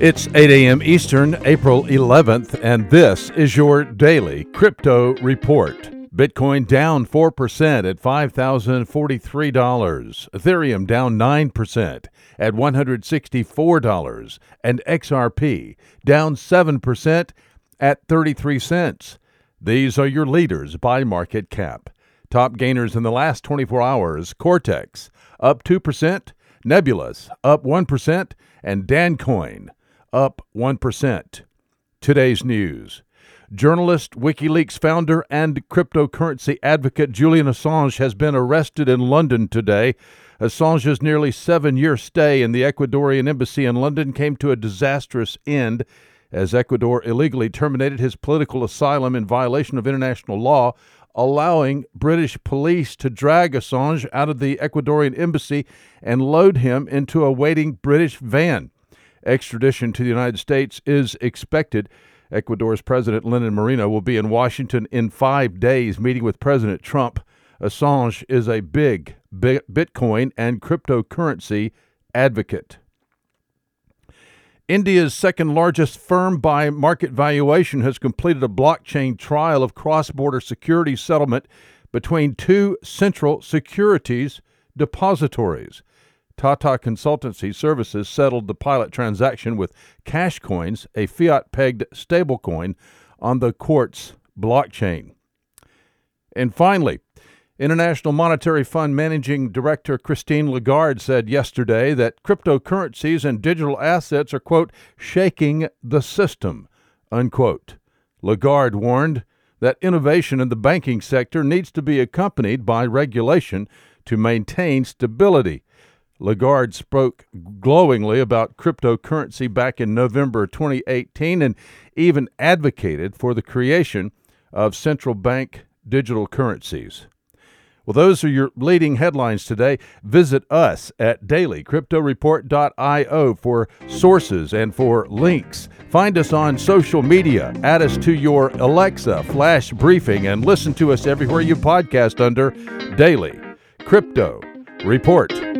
It's 8 a.m. Eastern, April 11th, and this is your daily crypto report. Bitcoin down 4% at $5,043. Ethereum down 9% at $164. And XRP down 7% at 33 cents. These are your leaders by market cap. Top gainers in the last 24 hours Cortex up 2%, Nebulas up 1%, and Dancoin up 1%. Today's news. Journalist, WikiLeaks founder, and cryptocurrency advocate Julian Assange has been arrested in London today. Assange's nearly seven year stay in the Ecuadorian embassy in London came to a disastrous end as Ecuador illegally terminated his political asylum in violation of international law, allowing British police to drag Assange out of the Ecuadorian embassy and load him into a waiting British van. Extradition to the United States is expected. Ecuador's President Lenin Moreno will be in Washington in five days meeting with President Trump. Assange is a big Bitcoin and cryptocurrency advocate. India's second largest firm by market valuation has completed a blockchain trial of cross border security settlement between two central securities depositories. Tata Consultancy Services settled the pilot transaction with Cashcoins, a fiat pegged stablecoin, on the Quartz blockchain. And finally, International Monetary Fund Managing Director Christine Lagarde said yesterday that cryptocurrencies and digital assets are, quote, shaking the system, unquote. Lagarde warned that innovation in the banking sector needs to be accompanied by regulation to maintain stability. Lagarde spoke glowingly about cryptocurrency back in November 2018 and even advocated for the creation of central bank digital currencies. Well, those are your leading headlines today. Visit us at dailycryptoreport.io for sources and for links. Find us on social media, add us to your Alexa flash briefing, and listen to us everywhere you podcast under Daily Crypto Report.